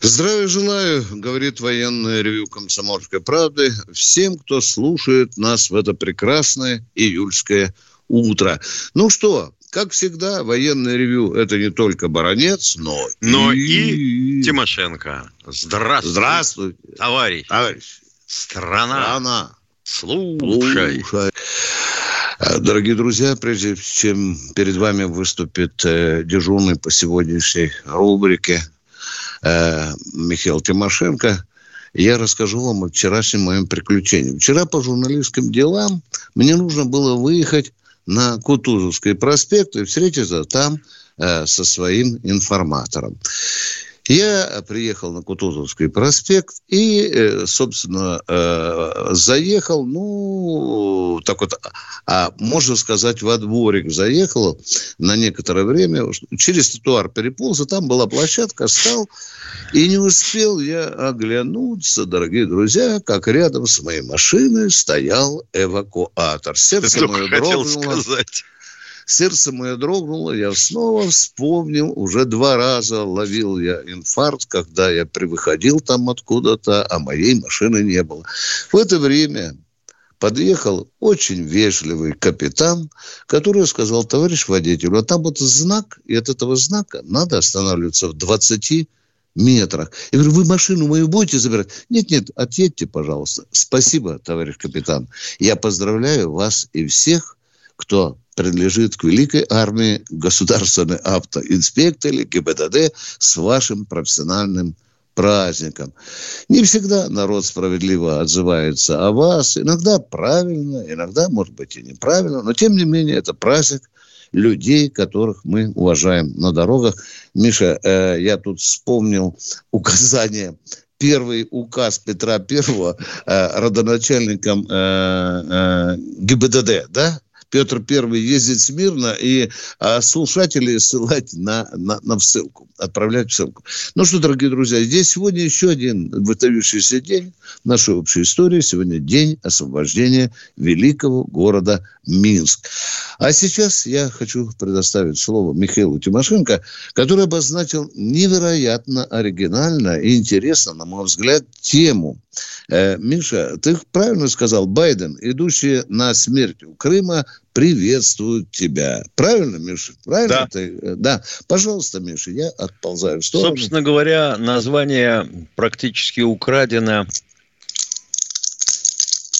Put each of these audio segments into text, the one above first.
Здравия желаю, говорит военное ревю «Комсомольской правды» всем, кто слушает нас в это прекрасное июльское утро. Ну что, как всегда, военное ревю – это не только Баранец, но, но и... и Тимошенко. Здравствуйте, Здравствуйте, товарищ. товарищ. Страна. Страна. Слушай. Слушай. Дорогие друзья, прежде чем перед вами выступит э, дежурный по сегодняшней рубрике э, Михаил Тимошенко, я расскажу вам о вчерашнем моем приключении. Вчера по журналистским делам мне нужно было выехать на Кутузовский проспект и встретиться там э, со своим информатором. Я приехал на Кутузовский проспект и, э, собственно, э, заехал, ну, так вот, а можно сказать, во дворик заехал на некоторое время, через тротуар переполз, и там была площадка, стал, и не успел я оглянуться, дорогие друзья, как рядом с моей машиной стоял эвакуатор. Сердце мое дрогнуло. сказать. Сердце мое дрогнуло, я снова вспомнил, уже два раза ловил я инфаркт, когда я выходил там откуда-то, а моей машины не было. В это время подъехал очень вежливый капитан, который сказал, товарищ водитель, вот там вот знак, и от этого знака надо останавливаться в 20 метрах. Я говорю, вы машину мою будете забирать? Нет, нет, отъедьте, пожалуйста. Спасибо, товарищ капитан. Я поздравляю вас и всех, кто принадлежит к великой армии государственной автоинспекции ГИБДД с вашим профессиональным праздником. Не всегда народ справедливо отзывается о вас. Иногда правильно, иногда, может быть, и неправильно. Но, тем не менее, это праздник людей, которых мы уважаем на дорогах. Миша, э, я тут вспомнил указание первый указ Петра Первого э, родоначальником э, э, ГИБДД, да? Петр Первый ездит смирно и а, слушателей ссылать на, на, на ссылку, отправлять в ссылку. Ну что, дорогие друзья, здесь сегодня еще один выдающийся день нашей общей истории. Сегодня день освобождения великого города Минск. А сейчас я хочу предоставить слово Михаилу Тимошенко, который обозначил невероятно оригинально и интересно, на мой взгляд, тему. Э, Миша, ты правильно сказал, Байден, идущий на смерть у Крыма, приветствуют тебя. Правильно, Миша? Правильно? Да. Ты? Э, да. Пожалуйста, Миша, я отползаю в сторону. Собственно говоря, название практически украдено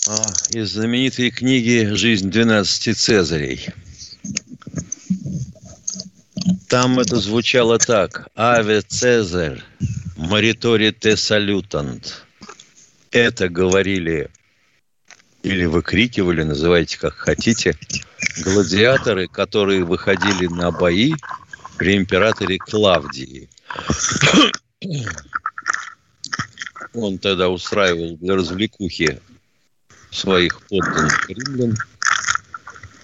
а, из знаменитой книги «Жизнь 12 Цезарей». Там это звучало так. «Аве Цезарь, моритори те салютант». Это говорили или выкрикивали, называйте как хотите, гладиаторы, которые выходили на бои при императоре Клавдии. Он тогда устраивал для развлекухи своих подданных римлян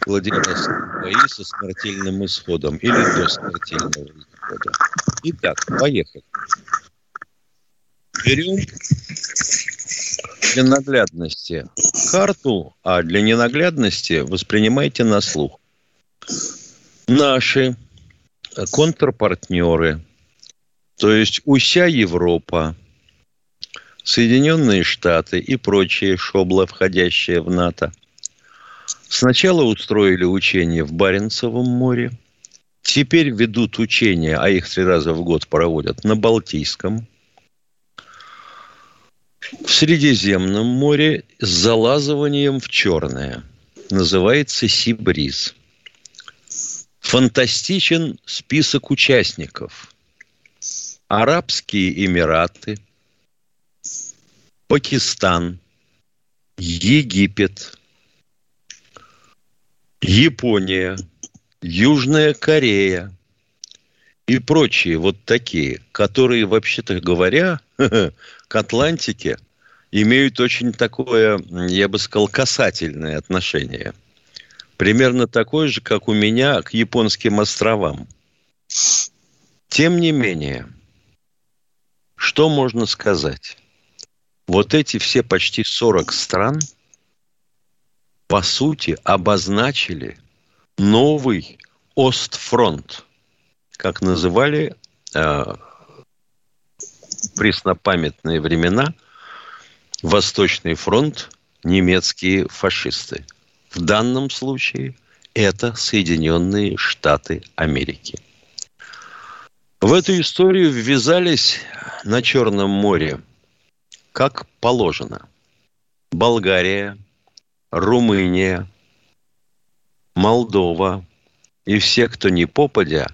гладиаторские бои со смертельным исходом или до смертельного исхода. Итак, поехали. Берем для наглядности карту, а для ненаглядности воспринимайте на слух. Наши контрпартнеры, то есть уся Европа, Соединенные Штаты и прочие шобла, входящие в НАТО, сначала устроили учения в Баренцевом море, теперь ведут учения, а их три раза в год проводят на Балтийском, в Средиземном море с залазыванием в Черное. Называется Сибриз. Фантастичен список участников. Арабские Эмираты, Пакистан, Египет, Япония, Южная Корея, и прочие вот такие, которые, вообще-то говоря, к Атлантике имеют очень такое, я бы сказал, касательное отношение. Примерно такое же, как у меня к японским островам. Тем не менее, что можно сказать? Вот эти все почти 40 стран, по сути, обозначили новый Остфронт, как называли э, преснопамятные времена Восточный фронт немецкие фашисты. В данном случае это Соединенные Штаты Америки. В эту историю ввязались на Черном море, как положено. Болгария, Румыния, Молдова и все, кто не попадя,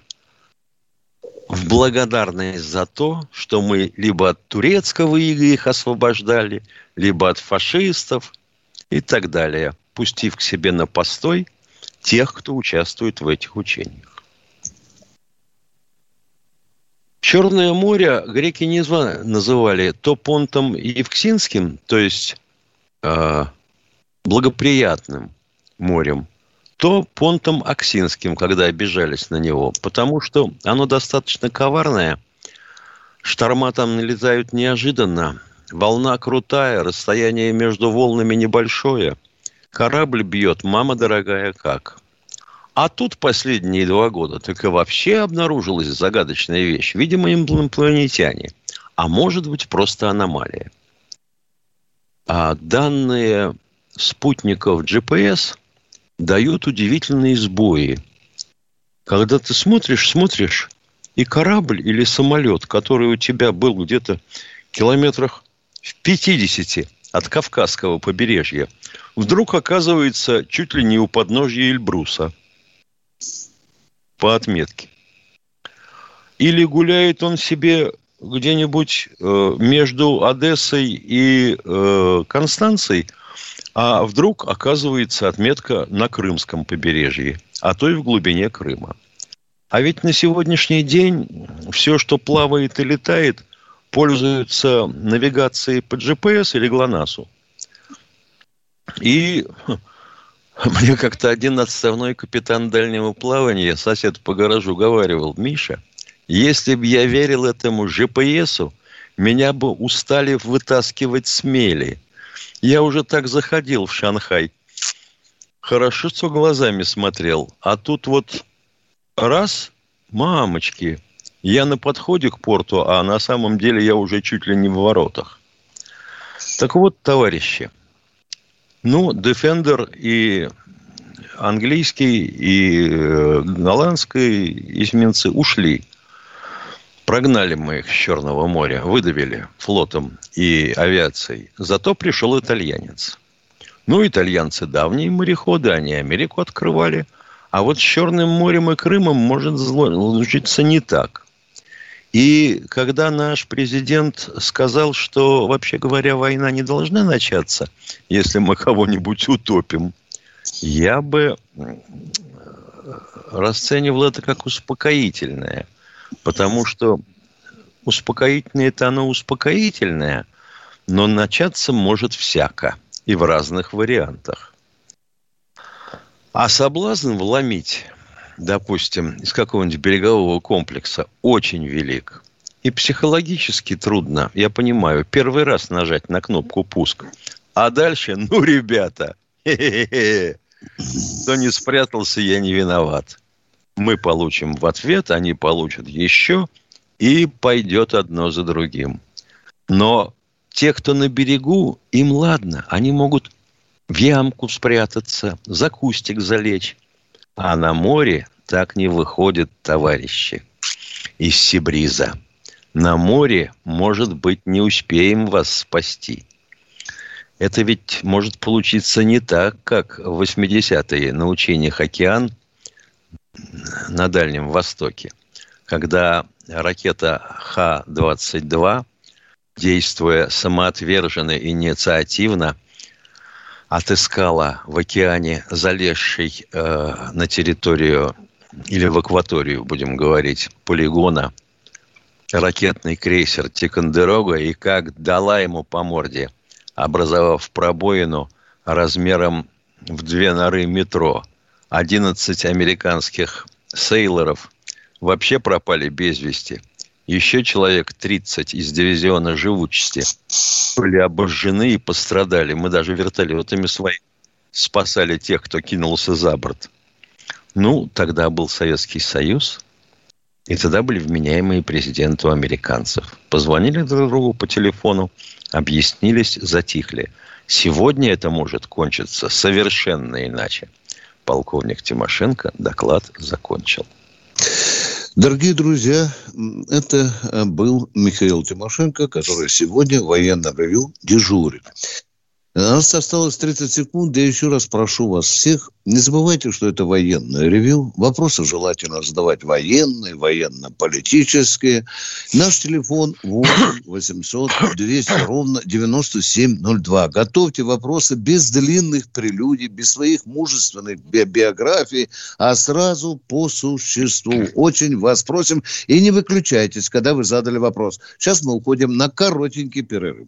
в благодарность за то, что мы либо от турецкого ига их освобождали, либо от фашистов и так далее, пустив к себе на постой тех, кто участвует в этих учениях. Черное море греки не называли то понтом Евксинским, то есть э, благоприятным морем, то понтом Аксинским, когда обижались на него, потому что оно достаточно коварное, шторма там налетают неожиданно, волна крутая, расстояние между волнами небольшое, корабль бьет, мама дорогая, как. А тут последние два года так и вообще обнаружилась загадочная вещь. Видимо, инопланетяне. А может быть, просто аномалия. А данные спутников GPS дают удивительные сбои. Когда ты смотришь, смотришь, и корабль или самолет, который у тебя был где-то километрах в 50 от Кавказского побережья, вдруг оказывается чуть ли не у подножья Эльбруса по отметке. Или гуляет он себе где-нибудь э, между Одессой и э, Констанцией – а вдруг оказывается отметка на Крымском побережье, а то и в глубине Крыма. А ведь на сегодняшний день все, что плавает и летает, пользуются навигацией по GPS или ГЛОНАССу. И мне как-то один отставной капитан дальнего плавания, сосед по гаражу, говаривал, Миша, если бы я верил этому GPS, меня бы устали вытаскивать смели – я уже так заходил в Шанхай. Хорошо, что глазами смотрел. А тут вот раз, мамочки, я на подходе к порту, а на самом деле я уже чуть ли не в воротах. Так вот, товарищи, ну, Defender и английский, и э, голландский эсминцы ушли. Прогнали мы их с Черного моря, выдавили флотом и авиацией. Зато пришел итальянец. Ну, итальянцы давние мореходы, они Америку открывали. А вот с Черным морем и Крымом может случиться не так. И когда наш президент сказал, что, вообще говоря, война не должна начаться, если мы кого-нибудь утопим, я бы расценивал это как успокоительное – Потому что успокоительное это оно успокоительное, но начаться может всяко и в разных вариантах. А соблазн вломить, допустим, из какого-нибудь берегового комплекса очень велик. И психологически трудно, я понимаю, первый раз нажать на кнопку «пуск». А дальше, ну, ребята, кто не спрятался, я не виноват мы получим в ответ, они получат еще, и пойдет одно за другим. Но те, кто на берегу, им ладно, они могут в ямку спрятаться, за кустик залечь. А на море так не выходят товарищи из Сибриза. На море, может быть, не успеем вас спасти. Это ведь может получиться не так, как в 80-е на учениях «Океан» на Дальнем Востоке, когда ракета Х-22, действуя самоотверженно и инициативно, отыскала в океане залезший э, на территорию или в акваторию, будем говорить, полигона ракетный крейсер Тикандерога и как дала ему по морде, образовав пробоину размером в две норы метро. 11 американских сейлоров вообще пропали без вести. Еще человек 30 из дивизиона живучести были обожжены и пострадали. Мы даже вертолетами своими спасали тех, кто кинулся за борт. Ну, тогда был Советский Союз, и тогда были вменяемые президенты у американцев. Позвонили друг другу по телефону, объяснились, затихли. Сегодня это может кончиться совершенно иначе. Полковник Тимошенко доклад закончил. Дорогие друзья, это был Михаил Тимошенко, который сегодня в военном дежурит. У нас осталось 30 секунд. Я еще раз прошу вас всех, не забывайте, что это военное ревю. Вопросы желательно задавать военные, военно-политические. Наш телефон 8 800 200 ровно 9702. Готовьте вопросы без длинных прелюдий, без своих мужественных би биографий, а сразу по существу. Очень вас просим. И не выключайтесь, когда вы задали вопрос. Сейчас мы уходим на коротенький перерыв.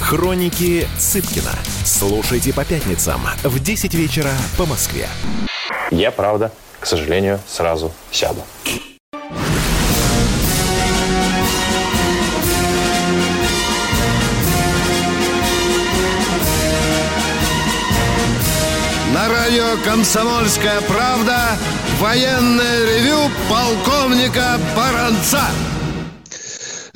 Хроники Цыпкина. Слушайте по пятницам в 10 вечера по Москве. Я, правда, к сожалению, сразу сяду. На радио «Комсомольская правда» военное ревю полковника Баранца.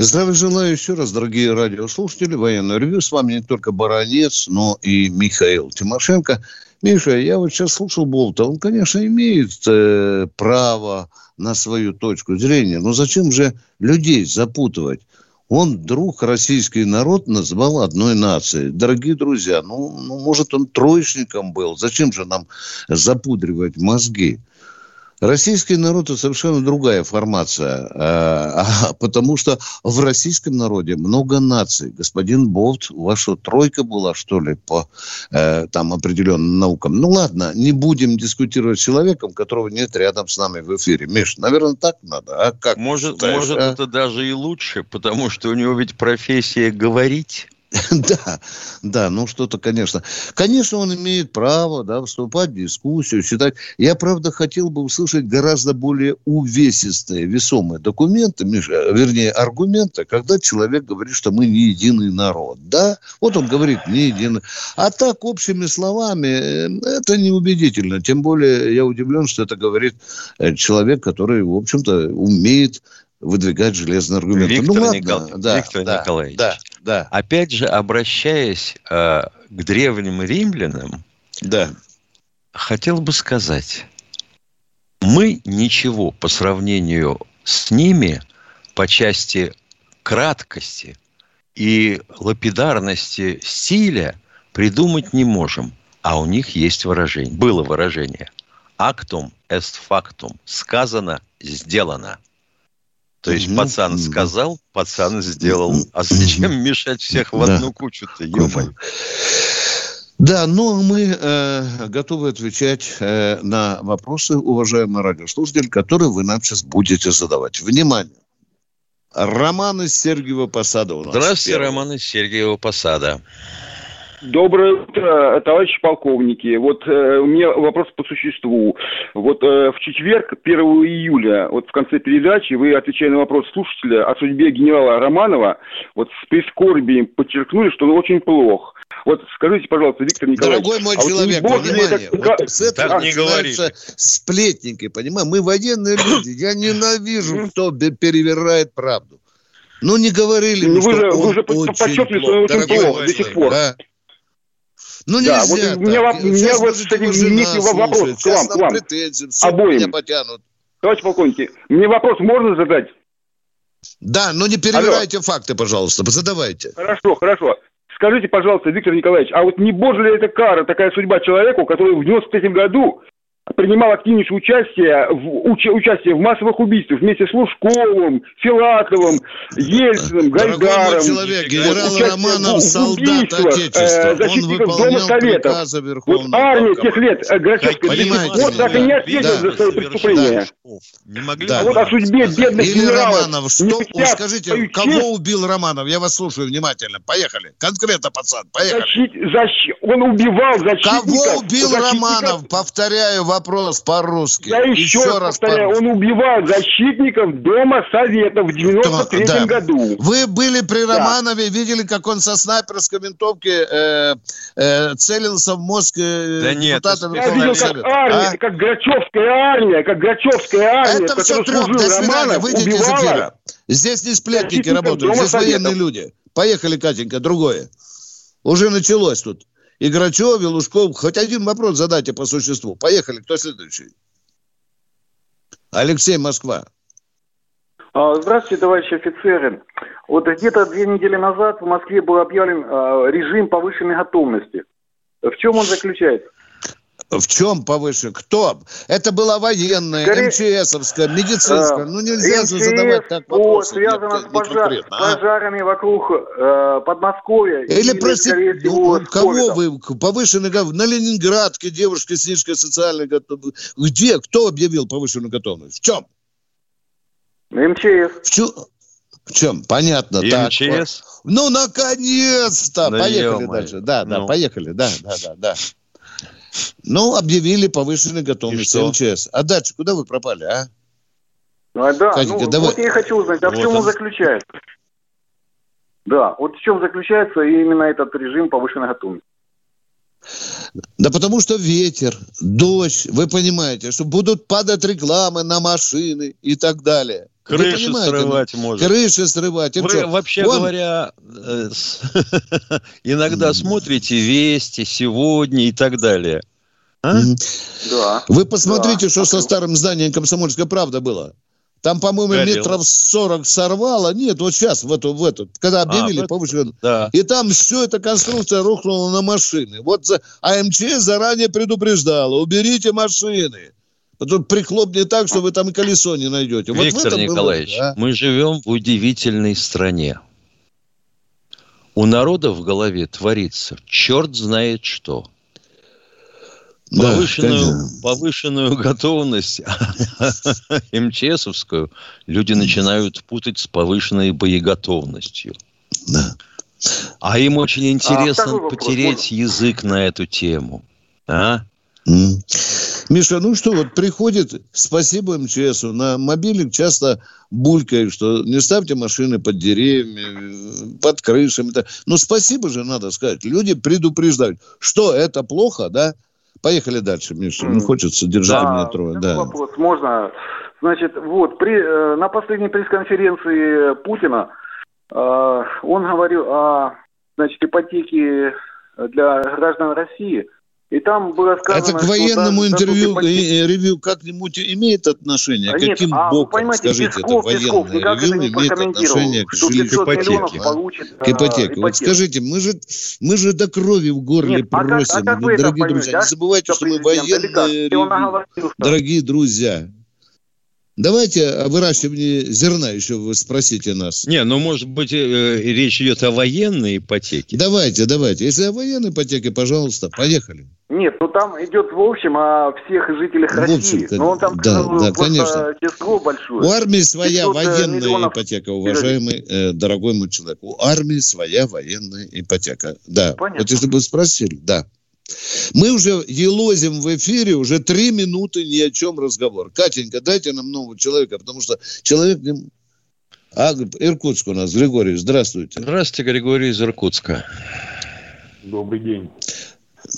Здравия желаю еще раз, дорогие радиослушатели. Военное ревю. С вами не только Баранец, но и Михаил Тимошенко. Миша, я вот сейчас слушал Болта. Он, конечно, имеет э, право на свою точку зрения. Но зачем же людей запутывать? Он друг российский народ назвал одной нацией. Дорогие друзья, ну, ну, может, он троечником был. Зачем же нам запудривать мозги? Российский народ – это совершенно другая формация, а, а, потому что в российском народе много наций. Господин Болт, у вас что, тройка была, что ли, по э, там определенным наукам? Ну ладно, не будем дискутировать с человеком, которого нет рядом с нами в эфире. Миш, наверное, так надо, а как? Может, может а? это даже и лучше, потому что у него ведь профессия говорить. Да, да, ну что-то, конечно. Конечно, он имеет право, да, вступать в дискуссию, считать. Я, правда, хотел бы услышать гораздо более увесистые, весомые документы, вернее, аргументы, когда человек говорит, что мы не единый народ, да? Вот он говорит, не единый. А так, общими словами, э, это неубедительно. Тем более, я удивлен, что это говорит э, человек, который, в общем-то, умеет выдвигать железные аргументы. Виктор, ну, ладно, Никол... да, Виктор да, Николаевич, да, да. опять же, обращаясь э, к древним римлянам, да. хотел бы сказать, мы ничего по сравнению с ними по части краткости и лапидарности стиля придумать не можем. А у них есть выражение, было выражение. Актум est factum. Сказано, сделано. То есть mm пацан сказал, пацан сделал. А зачем мешать всех в одну кучу-то, ё Да, ну а мы э, готовы отвечать э, на вопросы, уважаемые радиослушатели, которые вы нам сейчас будете задавать. Внимание! Роман из Сергиева Посада у нас. Здравствуйте, первый. Роман из Сергиева Посада. Доброе утро, товарищи полковники. Вот э, у меня вопрос по существу. Вот э, в четверг, 1 июля, вот в конце передачи, вы, отвечая на вопрос слушателя о судьбе генерала Романова, вот с прискорбием подчеркнули, что он очень плох. Вот скажите, пожалуйста, Виктор Николаевич. Дорогой мой а вот человек, ли внимание, это- вот с этого Так не начинаются сплетники, понимаешь? Мы военные люди, я ненавижу, кто переверяет правду. Ну, не говорили Ну, мы, вы что же- вы он же под- очень подчеркивали, что плох. он очень до сих пор. да. Ну, Да, нельзя вот так. меня меня вот, кстати, некий вопрос к вам, к вам. претензии, все Обоим. меня потянут. Товарищ полковник, мне вопрос можно задать? Да, но не перевирайте факты, пожалуйста, задавайте. Хорошо, хорошо. Скажите, пожалуйста, Виктор Николаевич, а вот не божья ли это кара, такая судьба человеку, который в 93 году принимал активнейшее участие в, уч- участие в массовых убийствах вместе с Лужковым, Филатовым, Ельциным, Дорогой Гайдаром. человек, Вот генерал Романов, в- солдат убийствах, Отечества. э, защитников Дома Советов. приказы Вот Верховного армия тех лет, э, Грачевская до сих Понимаете пор так и не ответила Да. за свои преступления. Не могли Да. А вот о судьбе сказать? бедных Или генералов. Романов, что, не скажите, кого честь убил Романов? Я вас слушаю внимательно. Поехали. Конкретно, пацан, поехали. защит- защи- Он убивал защитников. Кого убил защитников- Романов? Повторяю вопрос по-русски. Я еще, раз повторяю, он убивал защитников Дома Советов в 93 Да. году. Вы были при Да. Романове, видели, как он со снайперской винтовки э, э, целился в мозг э, Да нет, Я видел, как армия, А? как Грачевская армия, как Грачевская армия, Это все треп. До свидания. Выйдите из убивала. эфира. Здесь не сплетники работают, здесь военные люди. Поехали, Катенька, другое. Уже началось тут. И Грачев, и Лужков. Хоть один вопрос задайте по существу. Поехали. Кто следующий? Алексей, Москва. А, Здравствуйте, товарищи офицеры. Вот где-то две недели назад в Москве был объявлен а, режим повышенной готовности. В чем он заключается? В чем повыше? Кто? Это была военная, Скорее- МЧСовская, медицинская. А, ну нельзя же МЧС, задавать так о, вопросы. связано не- с не пожар- конкретно, а? пожарами вокруг э, Подмосковья. Или, простите, скорее всего, ну, кого вы повышенный На Ленинградке девушки с низкой социальной готовностью. Где? Кто объявил повышенную готовность? В чем? МЧС. В чем? В чем? Понятно. И так, МЧС? вот. Ну, наконец-то! Да поехали ё-моё. дальше. Да, да, Ну. поехали. Да, да, да, да. Ну, объявили повышенную готовность И что? МЧС. А дальше куда вы пропали, а? А, да, Катенька, ну, давай. вот я и хочу узнать, а в Вот чем он он. заключается? Да, вот в чем заключается именно этот режим повышенной готовности? Да потому что ветер, дождь, вы понимаете, что будут падать рекламы на машины и так далее. Крыши ну, срывать может. Крыши срывать. Вы, что? вообще Вон- говоря, э, иногда смотрите «Вести», «Сегодня» и так далее. А? Да. Вы посмотрите, Да. что со старым зданием «Комсомольская правда» было. Там, по-моему, Горело. метров 40 сорвало. Нет, вот сейчас, в эту, в эту, когда объявили в эту. повышенную Да. И там все эта конструкция рухнула на машины. Вот за... А МЧС заранее предупреждала, уберите машины. Тут прихлопнет так, что вы там и колесо не найдете. Вот Виктор было, Николаевич, а? мы живем в удивительной стране. У народа в голове творится черт знает что. Да, Повышенную, конечно. повышенную готовность МЧСовскую люди начинают путать с повышенной боеготовностью. Да. А им очень интересно вопрос потереть язык на эту тему. А? Миша, ну что, вот приходит, спасибо МЧСу, на мобильник часто булькает, что не ставьте машины под деревьями, под крышами. да. Ну, спасибо же, надо сказать. Люди предупреждают, что это плохо, да? Поехали дальше, Миша. Не хочется держать Да, меня трое. Да. вопрос можно. Значит, вот, при, э, на последней пресс-конференции Путина э, он говорил о, значит, ипотеке для граждан России. И там было сказано, Это к что военному да- дадут интервью, ипотеку. э, ревью как-нибудь имеет отношение? А нет, Каким а боком, понимаете, скажите, Песков, это Песков военное это ревью не имеет отношение к что жилищу 500 миллионов ипотеке. получит К ипотеке. э, Вот скажите, мы же, мы же до крови в горле Нет, а как- просим, а как ну, это дорогие друзья. а? Не забывайте, Что что мы военные ревью. что- Дорогие друзья, давайте о выращивании зерна еще вы спросите нас. Не, ну, может быть, э, речь идет о военной ипотеке. Давайте, давайте. Если о военной ипотеке, пожалуйста, поехали. Нет, ну там идет в общем о всех жителях В России. общем, Но он там да, сказал да, просто конечно. Песков большой. У армии своя 500 военная миллионов ипотека, уважаемый э, дорогой мой человек. У армии своя военная ипотека. Да. Понятно. Вот если бы спросили, да. Мы уже елозим в эфире уже три минуты ни о чем разговор. Катенька, дайте нам нового человека, потому что человек... не- А, Иркутск у нас. Григорий, здравствуйте. Здравствуйте, Григорий из Иркутска. Добрый день.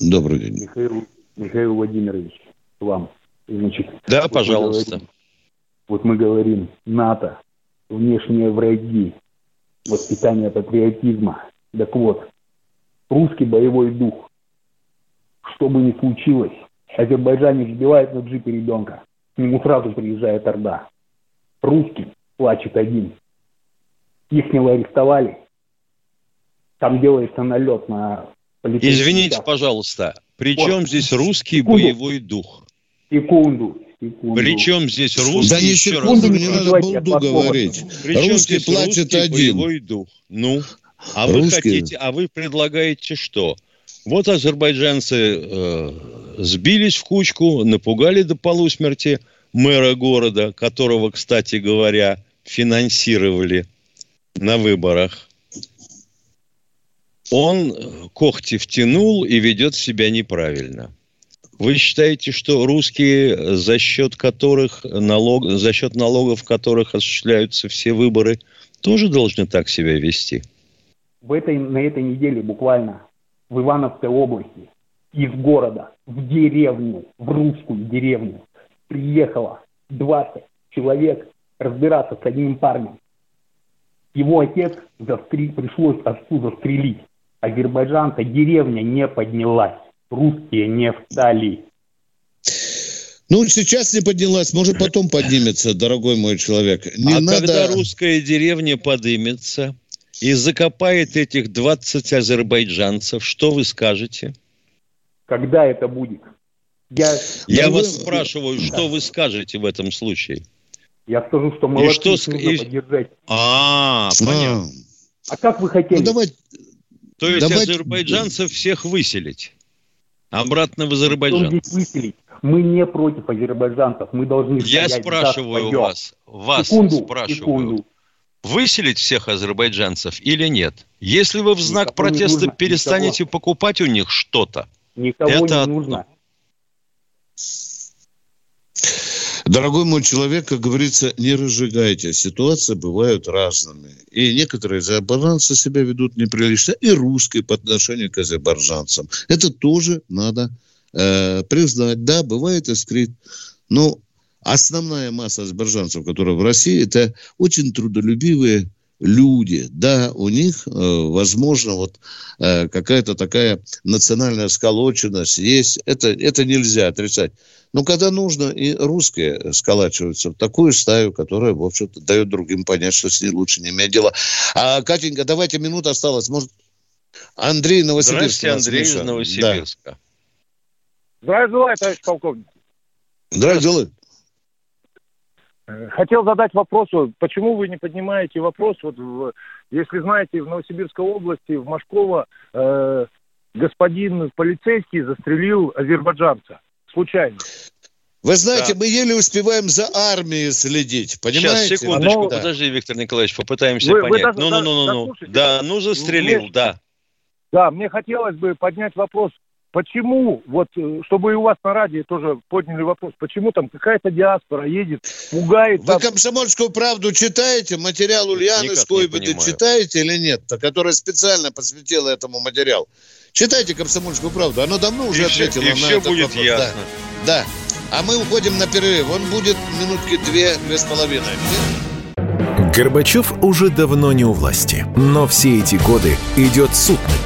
Добрый день. Михаил, Михаил Владимирович, вам. Значит, да, вот пожалуйста. Мы говорим, вот мы говорим, НАТО, внешние враги, воспитание патриотизма. Так вот, русский боевой дух, что бы ни случилось, азербайджанец сбивает на джипе ребенка, к нему сразу приезжает Орда. Русский плачет один. Ихнего арестовали. Там делается налет на Извините, пожалуйста, при чем вот. здесь русский секунду. боевой дух? Секунду. секунду. При чем здесь русский? Да не секунду, мне надо балду говорить. При русский плачет русский один. боевой дух? Ну, а русский... вы хотите, а вы предлагаете что? Вот азербайджанцы э, сбились в кучку, напугали до полусмерти мэра города, которого, кстати говоря, финансировали на выборах. Он когти втянул и ведет себя неправильно. Вы считаете, что русские, за счет которых налог, за счет налогов которых осуществляются все выборы, тоже должны так себя вести? В этой, на этой неделе буквально в Ивановской области из города в деревню, в русскую деревню, приехало 20 человек разбираться с одним парнем. Его отец застри... пришлось отцу застрелить. Азербайджанка деревня не поднялась. Русские не встали. Ну, сейчас не поднялась, может, потом поднимется, дорогой мой человек. Не а надо... когда русская деревня поднимется, и закопает этих 20 азербайджанцев, что вы скажете? Когда это будет? Я, я вас вы... спрашиваю, что да. вы скажете в этом случае? Я скажу, что молодцы и что... нужно и... поддержать. А, понятно. А как вы хотели? Ну, давай... То есть давай... азербайджанцев всех выселить? Обратно в Азербайджан? Мы не против азербайджанцев. Мы должны... Я спрашиваю вас. Вас секунду, спрашиваю. Секунду выселить всех азербайджанцев или нет? Если вы в знак никого протеста перестанете никого. покупать у них что-то, никого это не нужно. Дорогой мой человек, как говорится, не разжигайте. Ситуации бывают разными. И некоторые азербайджанцы себя ведут неприлично, и русские по отношению к азербайджанцам. Это тоже надо э, признать. Да, бывает искрит. Но основная масса азербайджанцев, которые в России, это очень трудолюбивые люди. Да, у них, э, возможно, вот э, какая-то такая национальная сколоченность есть. Это, это нельзя отрицать. Но когда нужно, и русские сколачиваются в такую стаю, которая, в общем-то, дает другим понять, что с ней лучше не иметь дела. А, Катенька, давайте минута осталась. Может, Андрей Новосибирск. Здравствуйте, Андрей из Новосибирска. Да. Здравия желаю, товарищ полковник. Здравия желаю. Хотел задать вопрос, почему вы не поднимаете вопрос, вот в, если знаете, в Новосибирской области, в Машково, э, господин полицейский застрелил азербайджанца. Случайно. Вы знаете, да. мы еле успеваем за армией следить, понимаете? Сейчас, секундочку, Оно... подожди, Виктор Николаевич, попытаемся вы, понять. Ну-ну-ну-ну. Да, ну застрелил, мне, да. Да, мне хотелось бы поднять вопрос, Почему, вот, э, чтобы и у вас на радио тоже подняли вопрос, почему там какая-то диаспора едет, пугает... Вы «Комсомольскую правду» читаете? Материал Ульяны Скойбеды читаете или нет? Которая специально посвятила этому материал. Читайте «Комсомольскую правду». Оно давно уже и ответило все, и на все этот будет вопрос. ясно. Да. да. А мы уходим на перерыв. Он будет минутки две, две с половиной. Горбачев уже давно не у власти, но все эти годы идет суд над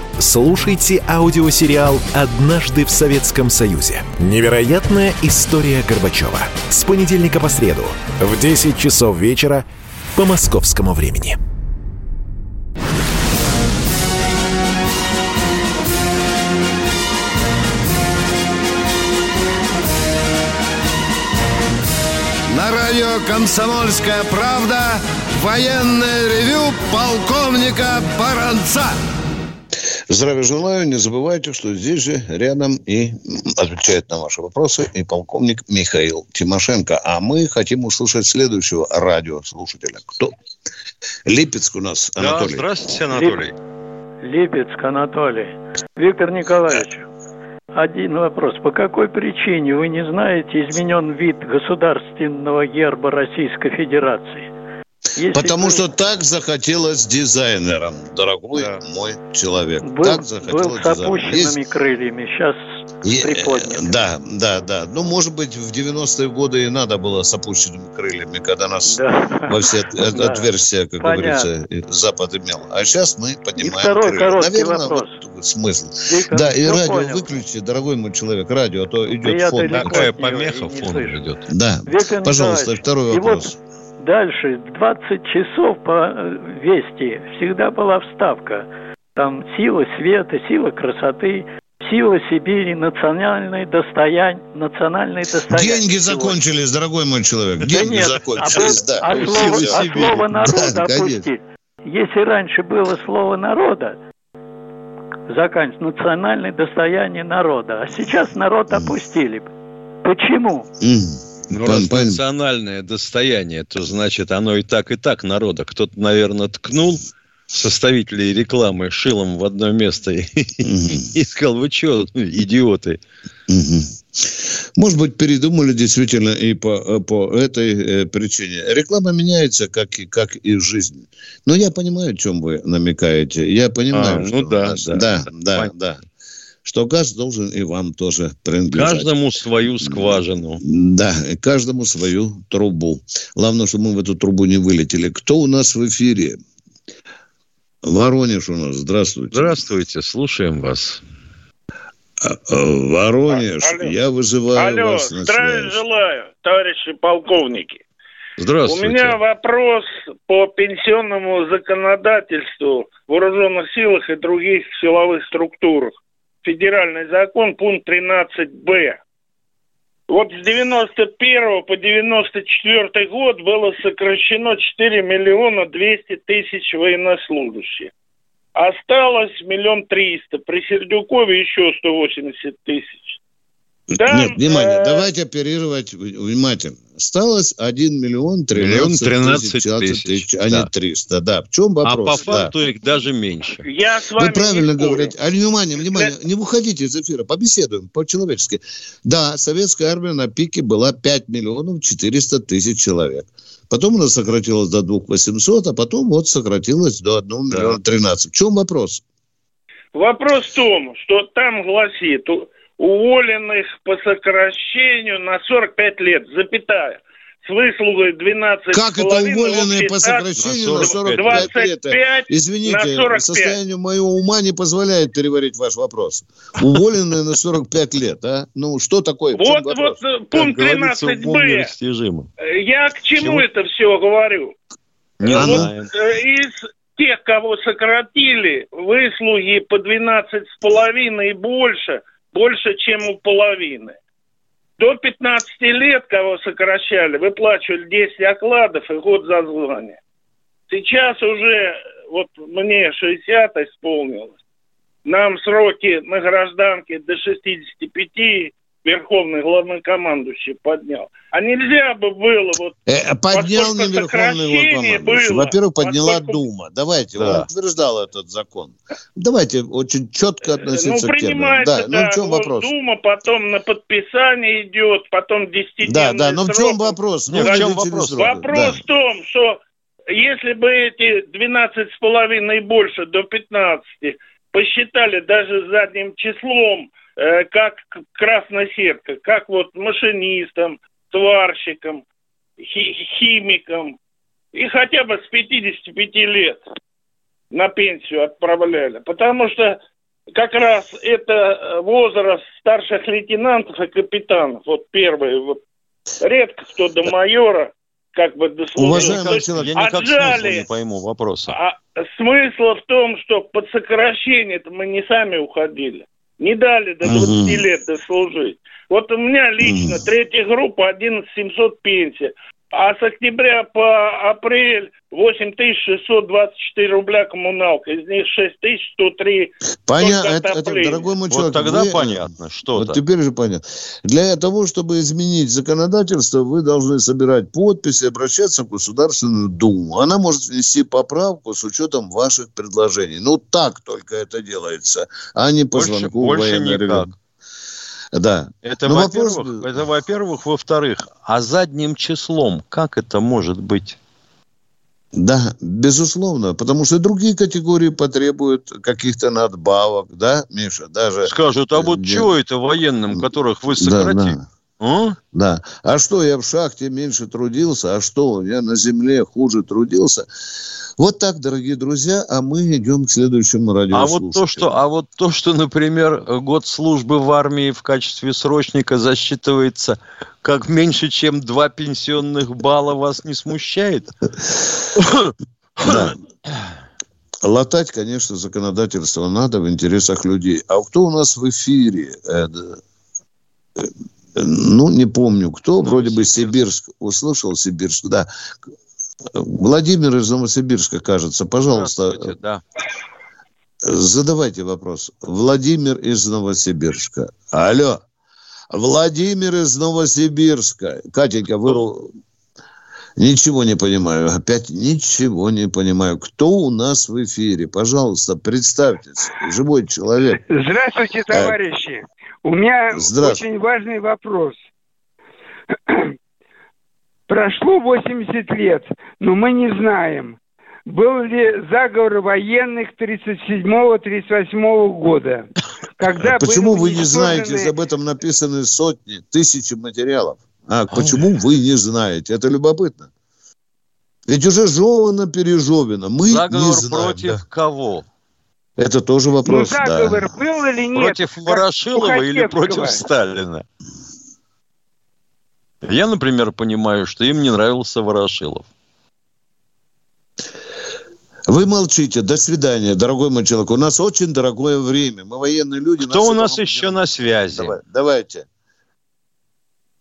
Слушайте аудиосериал «Однажды в Советском Союзе». Невероятная история Горбачева. С понедельника по среду в 10 часов вечера по московскому времени. На радио «Комсомольская правда» военное ревю полковника Баранца. Здравия желаю. Не забывайте, что здесь же рядом и отвечает на ваши вопросы и полковник Михаил Тимошенко. А мы хотим услышать следующего радиослушателя. Кто? Липецк у нас, Анатолий. Да, здравствуйте, Анатолий. Липецк, Анатолий. Виктор Николаевич, один вопрос. По какой причине, вы не знаете, изменен вид государственного герба Российской Федерации? Если Потому был... что так захотелось дизайнерам, дорогой да. мой человек. Был, так захотелось был с опущенными Есть... крыльями, сейчас е- приподнят. Да, да, да. Ну, может быть, в 90-е годы и надо было с опущенными крыльями, когда нас да. во все да. отверстия, как Понятно. говорится, Запад имел. А сейчас мы поднимаем и второй крылья. короткий Наверное, вопрос. вот смысл. Виктор, да, и радио понял. выключи, дорогой мой человек, радио, а то идет да фон. Какая помеха фон идет. Да, Виктор пожалуйста, второй вопрос. Вот Дальше 20 часов по э, вести всегда была вставка. Там сила света, сила красоты, сила Сибири, национальное достояние, национальное достояние. Деньги закончились, дорогой мой человек. Деньги да нет, закончились, а, да. А, слово, а слово народа да, опустили. Если раньше было слово народа, заканчивается национальное достояние народа, а сейчас народ опустили. Почему? Mm. Ну, раз пан... национальное достояние, то значит оно и так, и так народа. Кто-то, наверное, ткнул составителей рекламы шилом в одно место и сказал, вы что, идиоты? Может быть, передумали действительно и по, по этой э, причине. Реклама меняется, как и, как и жизнь. Но я понимаю, о чем вы намекаете. Я понимаю, а, ну да, нас... да, да, да, да что газ должен и вам тоже принадлежать. Каждому свою скважину. Да, каждому свою трубу. Главное, чтобы мы в эту трубу не вылетели. Кто у нас в эфире? Воронеж у нас. Здравствуйте. Здравствуйте, слушаем вас. А, а, Воронеж, Алло. я вызываю Алло, вас на здравия связь. желаю, товарищи полковники. Здравствуйте. У меня вопрос по пенсионному законодательству в вооруженных силах и других силовых структурах федеральный закон, пункт 13б. Вот с 91 по 94 год было сокращено 4 миллиона 200 тысяч военнослужащих. Осталось миллион триста. При Сердюкове еще 180 тысяч. Там, Нет, внимание, э... давайте оперировать внимательно. Осталось 1 миллион 13, 13 тысяч, тысяч, а да. не 300. Да, в чем вопрос? А по факту да. их даже меньше. Я с вами Вы правильно говорите. А внимание, внимание, не выходите из эфира, побеседуем по-человечески. Да, советская армия на пике была 5 миллионов 400 тысяч человек. Потом она сократилась до 2 800, а потом вот сократилась до 1 миллиона 13. В чем вопрос? Вопрос в том, что там гласит, уволенных по сокращению на 45 лет, запятая с выслугой 12 Как это уволенные по сокращению на 45 лет? Извините, на состояние моего ума не позволяет переварить ваш вопрос. Уволенные на 45 лет, а? Ну, что такое? Вот, вот э, пункт 13б. Я к чему, это все говорю? Не вот знаю. Э, из тех, кого сократили, выслуги по 12 с половиной и больше – больше, чем у половины. До 15 лет, кого сокращали, выплачивали 10 окладов и год за звание. Сейчас уже, вот мне 60 исполнилось, нам сроки на гражданке до 65 верховный главнокомандующий поднял. А нельзя бы было вот... Э, поднял не верховный главнокомандующий. Во-первых, подняла поскольку... Дума. Давайте, да. он утверждал этот закон. Давайте очень четко относиться ну, к теме. Да, да, ну в чем вот вопрос? Дума потом на подписание идет, потом 10 Да, да, но в чем вопрос? Ну, в чем вопрос? Вопрос да. в том, что если бы эти 12 с половиной и больше до 15 посчитали даже задним числом Э, как красная сетка, как вот машинистам, сварщикам, химикам, и хотя бы с 55 лет на пенсию отправляли. Потому что как раз это возраст старших лейтенантов и капитанов. Вот первые, вот редко кто до майора как бы дослужил. Уважаемый человек, я никак отжали. не пойму вопроса. А смысл в том, что под сокращение мы не сами уходили. Не дали до 20 угу. лет дослужить. Вот у меня лично угу. третья группа 11 700 пенсия. А с октября по апрель 8624 рубля коммуналка, из них 6103 Понятно, это, это, дорогой мой человек. Вот тогда вы, понятно, что Вот теперь же понятно. Для того, чтобы изменить законодательство, вы должны собирать подписи, обращаться в Государственную Думу. Она может внести поправку с учетом ваших предложений. Ну, так только это делается, а не по Больше- звонку больше военной никак. Да. Это, Ну, во-первых, вопрос- это, во-первых. Во-вторых, а задним числом как это может быть? Да, безусловно, потому что другие категории потребуют каких-то надбавок, да, Миша, даже... Скажут, а вот Э, чего это военным, которых вы Да, сократили? да. А? Да. А что, я в шахте меньше трудился, а что, я на земле хуже трудился. Вот так, дорогие друзья, а мы идем к следующему А радиослушателю. вот то, что, а вот то, что, например, год службы в армии в качестве срочника засчитывается как меньше, чем два пенсионных балла, вас не смущает? Да. Латать, конечно, законодательство надо в интересах людей. А кто у нас в эфире? Э, э, Ну, не помню, кто. Вроде бы Сибирск. Услышал Сибирск, да. Владимир из Новосибирска, кажется. Пожалуйста, да. задавайте вопрос. Владимир из Новосибирска. Алло. Владимир из Новосибирска. Катенька, вы... Ничего не понимаю. Опять ничего не понимаю. Кто у нас в эфире? Пожалуйста, представьтесь. Живой человек. Здравствуйте, товарищи. У меня очень важный вопрос. Прошло 80 лет, но мы не знаем, был ли заговор военных 37-38 года. Когда Почему вы не знаете, об этом написаны сотни, тысячи материалов? А почему вы не знаете? Это любопытно. Ведь уже жевано, пережевано. Мы не Заговор знаем. против да. кого? Это тоже Ну, вопрос, да. заговор был или нет? Против Ворошилова или против Сталина? Я, например, понимаю, что им не нравился Ворошилов. Вы молчите. До свидания, дорогой мой человек. У нас очень дорогое время. Мы военные люди. Кто у нас еще на связи? Давай, давайте.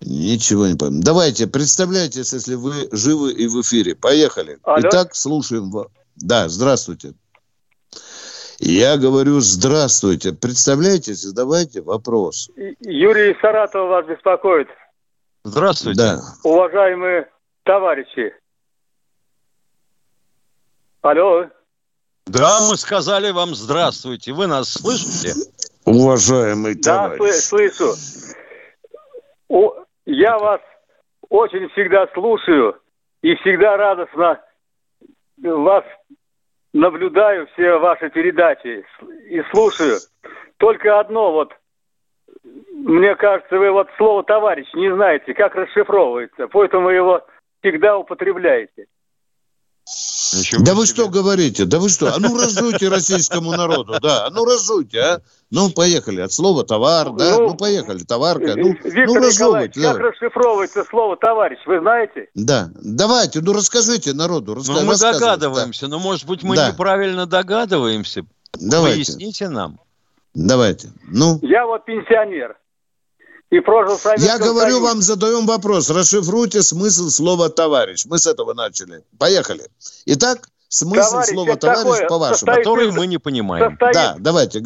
Ничего не пойму. Давайте, представляйтесь, если вы живы и в эфире. Поехали. Алло. Итак, слушаем вас. Да, здравствуйте. Я говорю здравствуйте. Представляйтесь, задавайте вопрос. Юрий из Саратова вас беспокоит. Здравствуйте. Да. Уважаемые товарищи. Алло. Да, мы сказали вам здравствуйте. Вы нас слышите? Уважаемый Да, товарищ. сл- слышу. О, я вас очень всегда слушаю и всегда радостно вас наблюдаю, все ваши передачи и слушаю. Только одно вот, мне кажется, вы вот слово «товарищ» не знаете, как расшифровывается, поэтому вы его всегда употребляете. Да вы что говорите? Да вы что? А ну разжуйте российскому народу, да. А ну разжуйте, а. Ну, поехали. От слова товар, да. Ну, Ну, поехали. Товарка. Ну, Виктор ну Николаевич, как да. расшифровывается слово «товарищ», вы знаете? Да. Давайте, ну расскажите народу. раска- Ну, мы догадываемся, но, может быть, мы Да. неправильно догадываемся. Давайте. Поясните нам. да. Давайте. Ну, Я вот пенсионер и прожил в я говорю Союзе. вам, задаем вопрос. Расшифруйте смысл слова товарищ. Мы с этого начали. Поехали. Итак, смысл Товарищ, слова товарищ по-вашему. Который из- мы не понимаем. состоит- Да, давайте.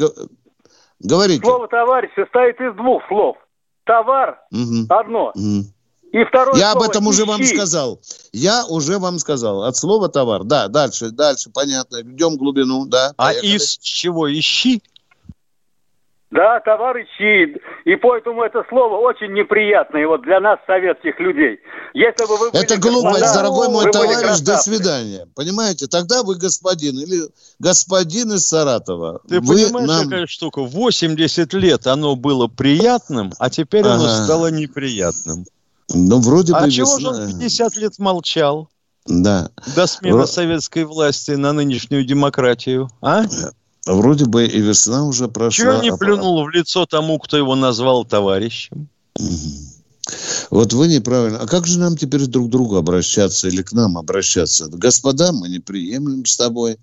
Го- Говорите. Слово «товарищ» состоит из двух слов. Товар Мгм. одно, Мгм. и второе Я об слово этом уже вам «ищи». сказал. Я уже вам сказал. От слова товар. Да, дальше, дальше, понятно. Идем в глубину, да. А поехали. из чего? Ищи? Да, товар ищи. И поэтому это слово очень неприятное вот для нас, советских людей. Если бы вы были Это глупость, господа, дорогой мой товарищ, до свидания. Понимаете, тогда вы господин или господин из Саратова. Ты вы понимаешь, нам... какая штука? 80 лет оно было приятным, а теперь оно Ага. стало неприятным. Ну, вроде бы А чего же он 50 лет молчал Да. до смены Вро- советской власти на нынешнюю демократию? А? Вроде бы и весна уже прошла. Чего не а- плюнул в лицо тому, кто его назвал товарищем? Вот вы неправильно. А как же нам теперь друг к другу обращаться или к нам обращаться? Господа, мы не приемлем с тобой.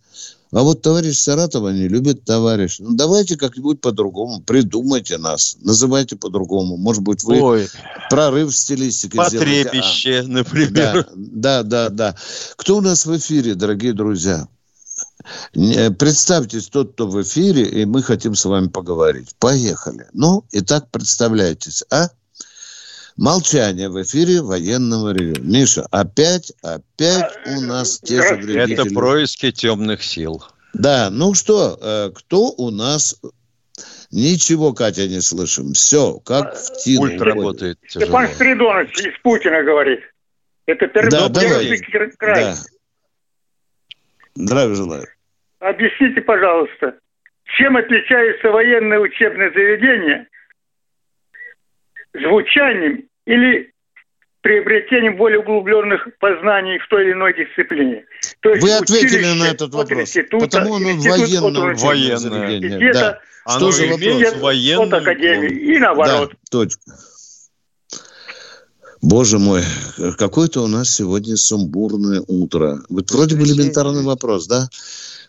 А вот товарищ Саратова не любит товарищ. Ну, давайте как-нибудь по-другому. Придумайте нас. Называйте по-другому. Может быть, вы Ой. прорыв в стилистике Потребище, а, например. Да, да, да, да. Кто у нас в эфире, дорогие друзья? Представьтесь тот, кто в эфире, и мы хотим с вами поговорить. Поехали. Ну, итак, представляйтесь, а? Молчание в эфире военного ревю. Миша, опять, опять у нас те же вредители. Это происки темных сил. Да, ну что, э, кто у нас... Ничего, Катя, не слышим. Все, как в тину. Пульт работает тяжело. Степан Спиридонович из Путина говорит. Это Тернопольский да, край. Да. Здравия желаю. Объясните, пожалуйста, чем отличаются военные учебные заведения звучанием или приобретением более углубленных познаний в той или иной дисциплине. То есть Вы ответили на этот вопрос. Потому он военное военное. Да. Что же вопрос? От академии. И наоборот. Да, точка. Боже мой, какое-то у нас сегодня сумбурное утро. Вот вроде бы элементарный вопрос, да?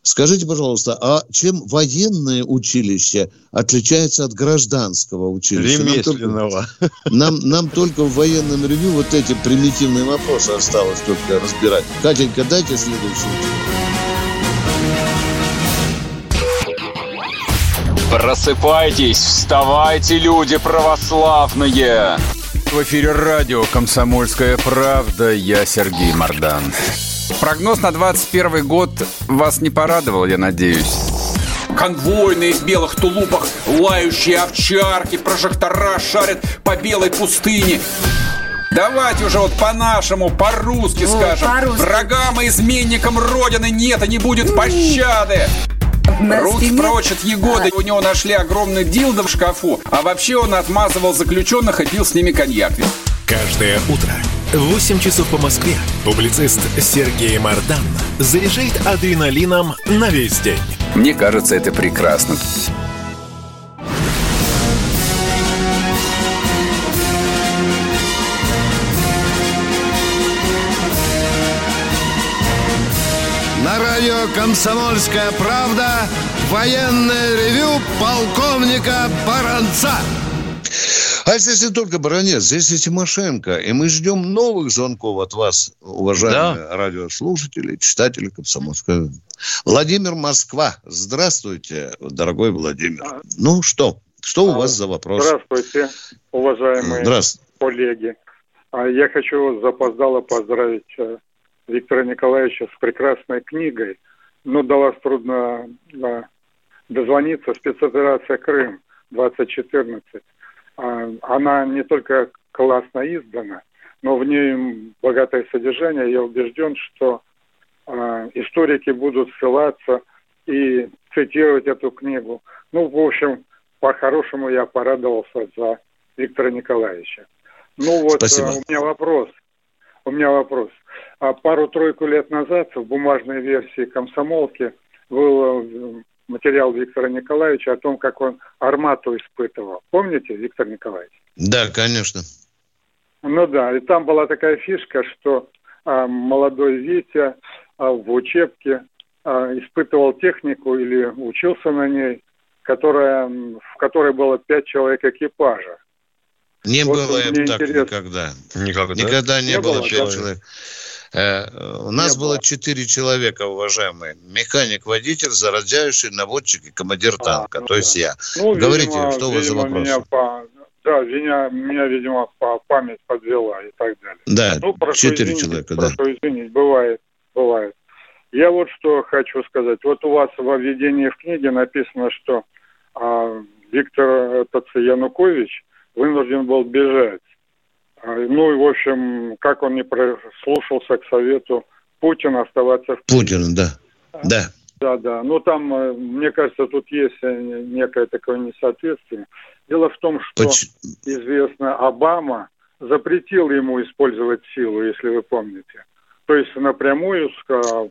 Скажите, пожалуйста, а чем военное училище отличается от гражданского училища? Ремесленного. Нам, нам, нам только в военном ревю вот эти примитивные вопросы осталось только разбирать. Катенька, дайте следующий. Просыпайтесь, вставайте, люди православные! В эфире радио «Комсомольская правда». Я Сергей Мордан. Прогноз на 21 год вас не порадовал, я надеюсь. Конвойные в белых тулупах, лающие овчарки, прожектора шарят по белой пустыне. Давайте уже вот по-нашему, по-русски вот, скажем. По Врагам и изменникам Родины нет и не будет пощады. Руки прочь от Егоды. А. У него нашли огромный дилдо в шкафу. А вообще он отмазывал заключенных и пил с ними коньяк. Каждое утро в 8 часов по Москве публицист Сергей Мардан заряжает адреналином на весь день. Мне кажется, это прекрасно. На радио «Комсомольская правда» военное ревю полковника Баранца. А если только Баранец, здесь и Тимошенко. И мы ждем новых звонков от вас, уважаемые да. радиослушатели, читатели Комсомольской. Владимир Москва. Здравствуйте, дорогой Владимир. А. Ну что, что у вас за вопрос? Здравствуйте, уважаемые Здравствуйте. коллеги. А я хочу запоздало поздравить э, Виктора Николаевича с прекрасной книгой. Но до вас трудно дозвониться. Спецоперация Крым 2014. А, она не только классно издана, но в ней богатое содержание. Я убежден, что э, историки будут ссылаться и цитировать эту книгу. Ну, в общем, по-хорошему я порадовался за Виктора Николаевича. Ну вот Спасибо. Э, у меня вопрос. У меня вопрос. А пару-тройку лет назад в бумажной версии комсомолки был материал Виктора Николаевича о том, как он армату испытывал. Помните, Виктор Николаевич? Да, конечно. Ну да, и там была такая фишка, что а, молодой Витя а, в учебке а, испытывал технику или учился на ней, которая, в которой было пять человек экипажа. Не вот было так интересно. никогда. Никогда. Никогда не, не было, было пять человек. Э, у нас было четыре человека, уважаемые. Механик, водитель, заряжающий, наводчик и командир а, танка, ну, то есть я. Ну, Говорите, видимо, что вас за вопрос? Меня по... Да, меня, меня, видимо, по память подвела и так далее. Да, ну, четыре человека, да. Прошу извинить, бывает, бывает. Я вот что хочу сказать. Вот у вас во введении в книге написано, что а, Виктор этот Янукович вынужден был бежать. А, ну и, в общем, как он не прислушался к совету Путина оставаться в Путин, да. Да. Да, да. Ну, там, э, мне кажется, тут есть э, некое такое несоответствие. Дело в том, что Поч... известно, Обама запретил ему использовать силу, если вы помните. То есть напрямую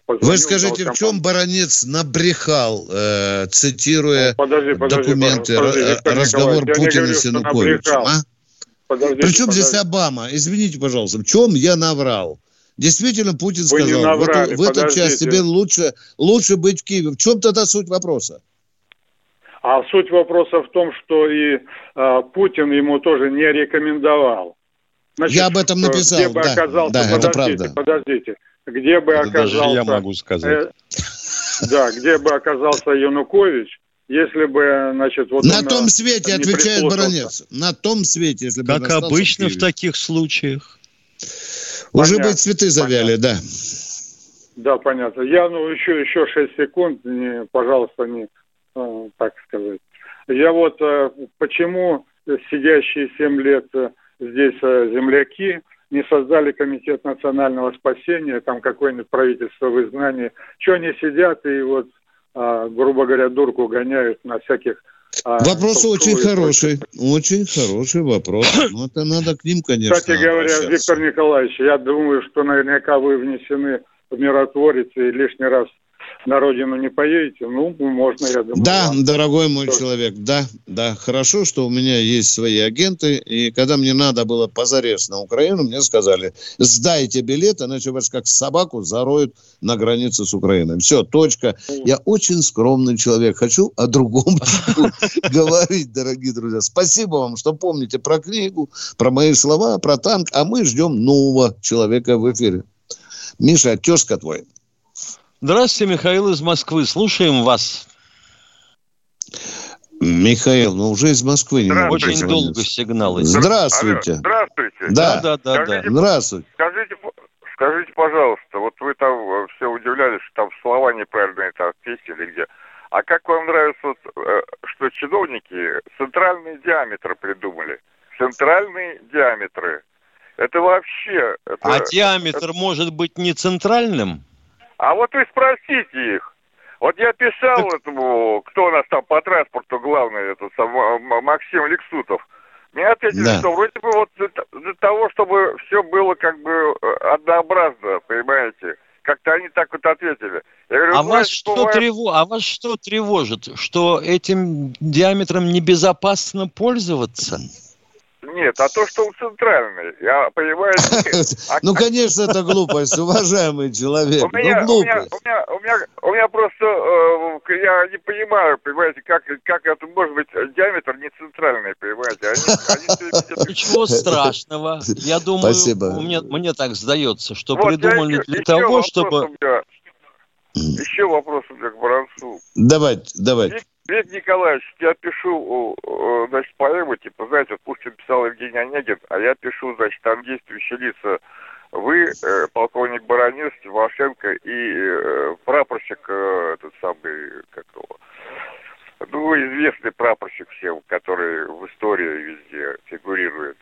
Вы скажите, в чем баронец набрехал, э, цитируя подожди, подожди, документы, подожди, разговор Путина с Януковичем? А? Подождите, Причем подождите. здесь Обама? Извините, пожалуйста, в чем я наврал? Действительно, Путин Вы сказал, наврали, в, эту, в эту часть тебе лучше, лучше быть в Киеве. В чем тогда суть вопроса? А суть вопроса в том, что и э, Путин ему тоже не рекомендовал. Значит, Я об этом написал, где бы да, оказался, да, подождите, это правда. подождите, где бы это оказался... Даже я могу сказать. Э, да, где бы оказался Янукович, если бы, значит, вот на том свете отвечает Баранец. На том свете, если бы как обычно в, в таких случаях. Уже бы цветы завяли, понятно. да. Да, понятно. Я, ну, еще, еще 6 секунд, не, пожалуйста, не, э, так сказать. Я вот, э, почему сидящие 7 лет э, здесь э, земляки не создали комитет национального спасения, там какое-нибудь правительство в изгнании, что они сидят и вот, грубо говоря, дурку гоняют на всяких а, вопрос очень хороший, очень хороший вопрос. Ну, это надо к ним, конечно. Кстати говоря, Виктор Николаевич, я думаю, что наверняка вы внесены в миротворец и лишний раз на родину не поедете, ну, можно, я думаю. Да, вам. дорогой мой тоже. человек, да, да, хорошо, что у меня есть свои агенты, и когда мне надо было позарез на Украину, мне сказали, сдайте билет, иначе вас как собаку зароют на границе с Украиной. Все, точка. Я очень скромный человек, хочу о другом говорить, дорогие друзья. Спасибо вам, что помните про книгу, про мои слова, про танк, а мы ждем нового человека в эфире. Миша, тезка твой. Здравствуйте, Михаил из Москвы. Слушаем вас. Михаил, ну уже из Москвы не Очень долго сигналы. Здравствуйте. здравствуйте. Да, да, да, скажите, да. Здравствуйте. Скажите, скажите, пожалуйста, вот вы там э, все удивлялись, что там слова неправильные, там песни или где. А как вам нравится, вот, э, что чиновники центральные диаметры придумали? Центральные диаметры. Это вообще... Это, а диаметр это... может быть не центральным? А вот вы спросите их. Вот я писал этому, кто у нас там по транспорту главный, этот сам, Максим Лексутов. Мне ответили, да. что вроде бы вот для, для того, чтобы все было как бы э, однообразно, понимаете. Как-то они так вот ответили. Я говорю, а, вас что бывает... трево... а вас что тревожит? Что этим диаметром небезопасно пользоваться? Нет, а то, что он центральный, я понимаю. Ну, конечно, это глупость, уважаемый человек. У меня, ну, глупость. У меня, у меня, у меня просто, э, я не понимаю, понимаете, как, как это может быть диаметр не центральный, понимаете. Они, Ничего страшного. Я думаю, Спасибо. Мне, так сдается, что придумали для того, чтобы... Меня, еще вопрос у меня к Баранцу. Давайте, давайте. Виктор Николаевич, я пишу, значит, поэму, типа, знаете, вот Пушкин писал Евгений Онегин, а я пишу, значит, там действующие лица. Вы, э, полковник Баранец, Тимошенко и э, прапорщик, э, этот самый, как его, ну, известный прапорщик всем, который в истории везде фигурирует.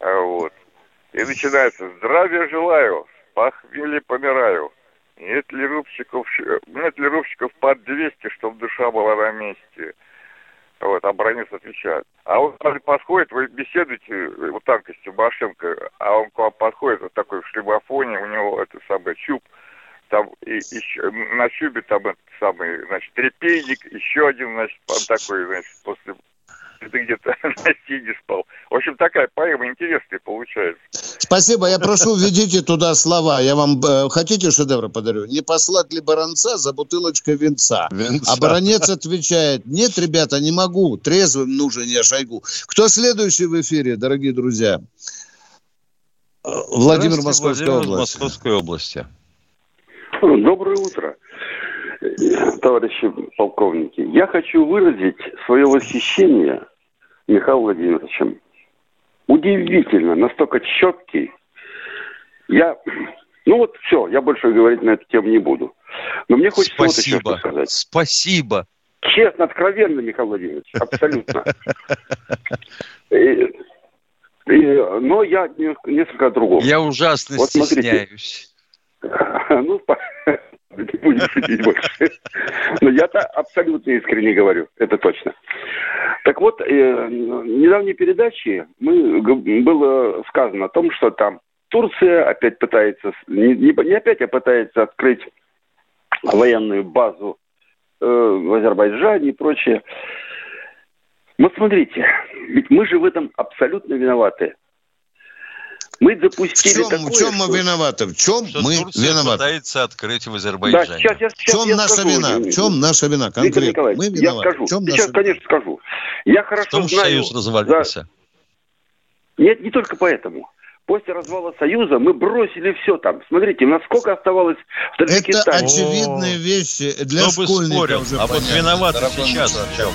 А, вот. И начинается «Здравия желаю, с похмелья помираю». Нет ли рубщиков, нет ли рубщиков под 200, чтобы душа была на месте? Вот, а Бронец отвечает. А он подходит, вы беседуете вот так с Тимошенко, а он к вам подходит, вот такой в шлемофоне, у него это самый чуб, там и, еще, на чубе там этот самый, значит, трепейник, еще один, значит, такой, значит, после ты где-то на сине спал. В общем, такая поэма интересная получается. Спасибо. Я прошу, введите туда слова. Я вам э, хотите шедевр подарю? Не послать ли баронца за бутылочкой венца? венца? А баронец отвечает, нет, ребята, не могу. Трезвым нужен я Шойгу. Кто следующий в эфире, дорогие друзья? Владимир Московской области. Московской области. Доброе утро товарищи полковники. Я хочу выразить свое восхищение Михаилом Владимировичем. Удивительно, настолько четкий. Я, ну вот все, я больше говорить на эту тему не буду. Но мне хочется Спасибо. вот еще что сказать. Спасибо. Честно, откровенно, Михаил Владимирович, абсолютно. И, и, но я несколько о другом. Я ужасно вот стесняюсь. Ну, не будем шутить больше. Но я-то абсолютно искренне говорю, это точно. Так вот, э, недавней передаче мы, было сказано о том, что там Турция опять пытается, не, не опять, а пытается открыть военную базу э, в Азербайджане и прочее. Вот смотрите, ведь мы же в этом абсолютно виноваты. Мы допустили в чем, такое, в чем что... мы виноваты? В чем Что мы Турция виноваты? пытается открыть в Азербайджане. Да, сейчас, я, В сейчас чем я наша скажу. вина? В чем наша вина конкретно? Николаевич, Мы я виноваты. скажу. В чем Сейчас, наша конечно, скажу. Я В хорошо том, что знаю... Союз развалился. Да. Нет, не только поэтому. После развала Союза мы бросили все там. Смотрите, насколько оставалось в Это Таджикистане. очевидные вещи для Кто бы школьников. спорил, уже а вот виноваты Дорогой сейчас в чем?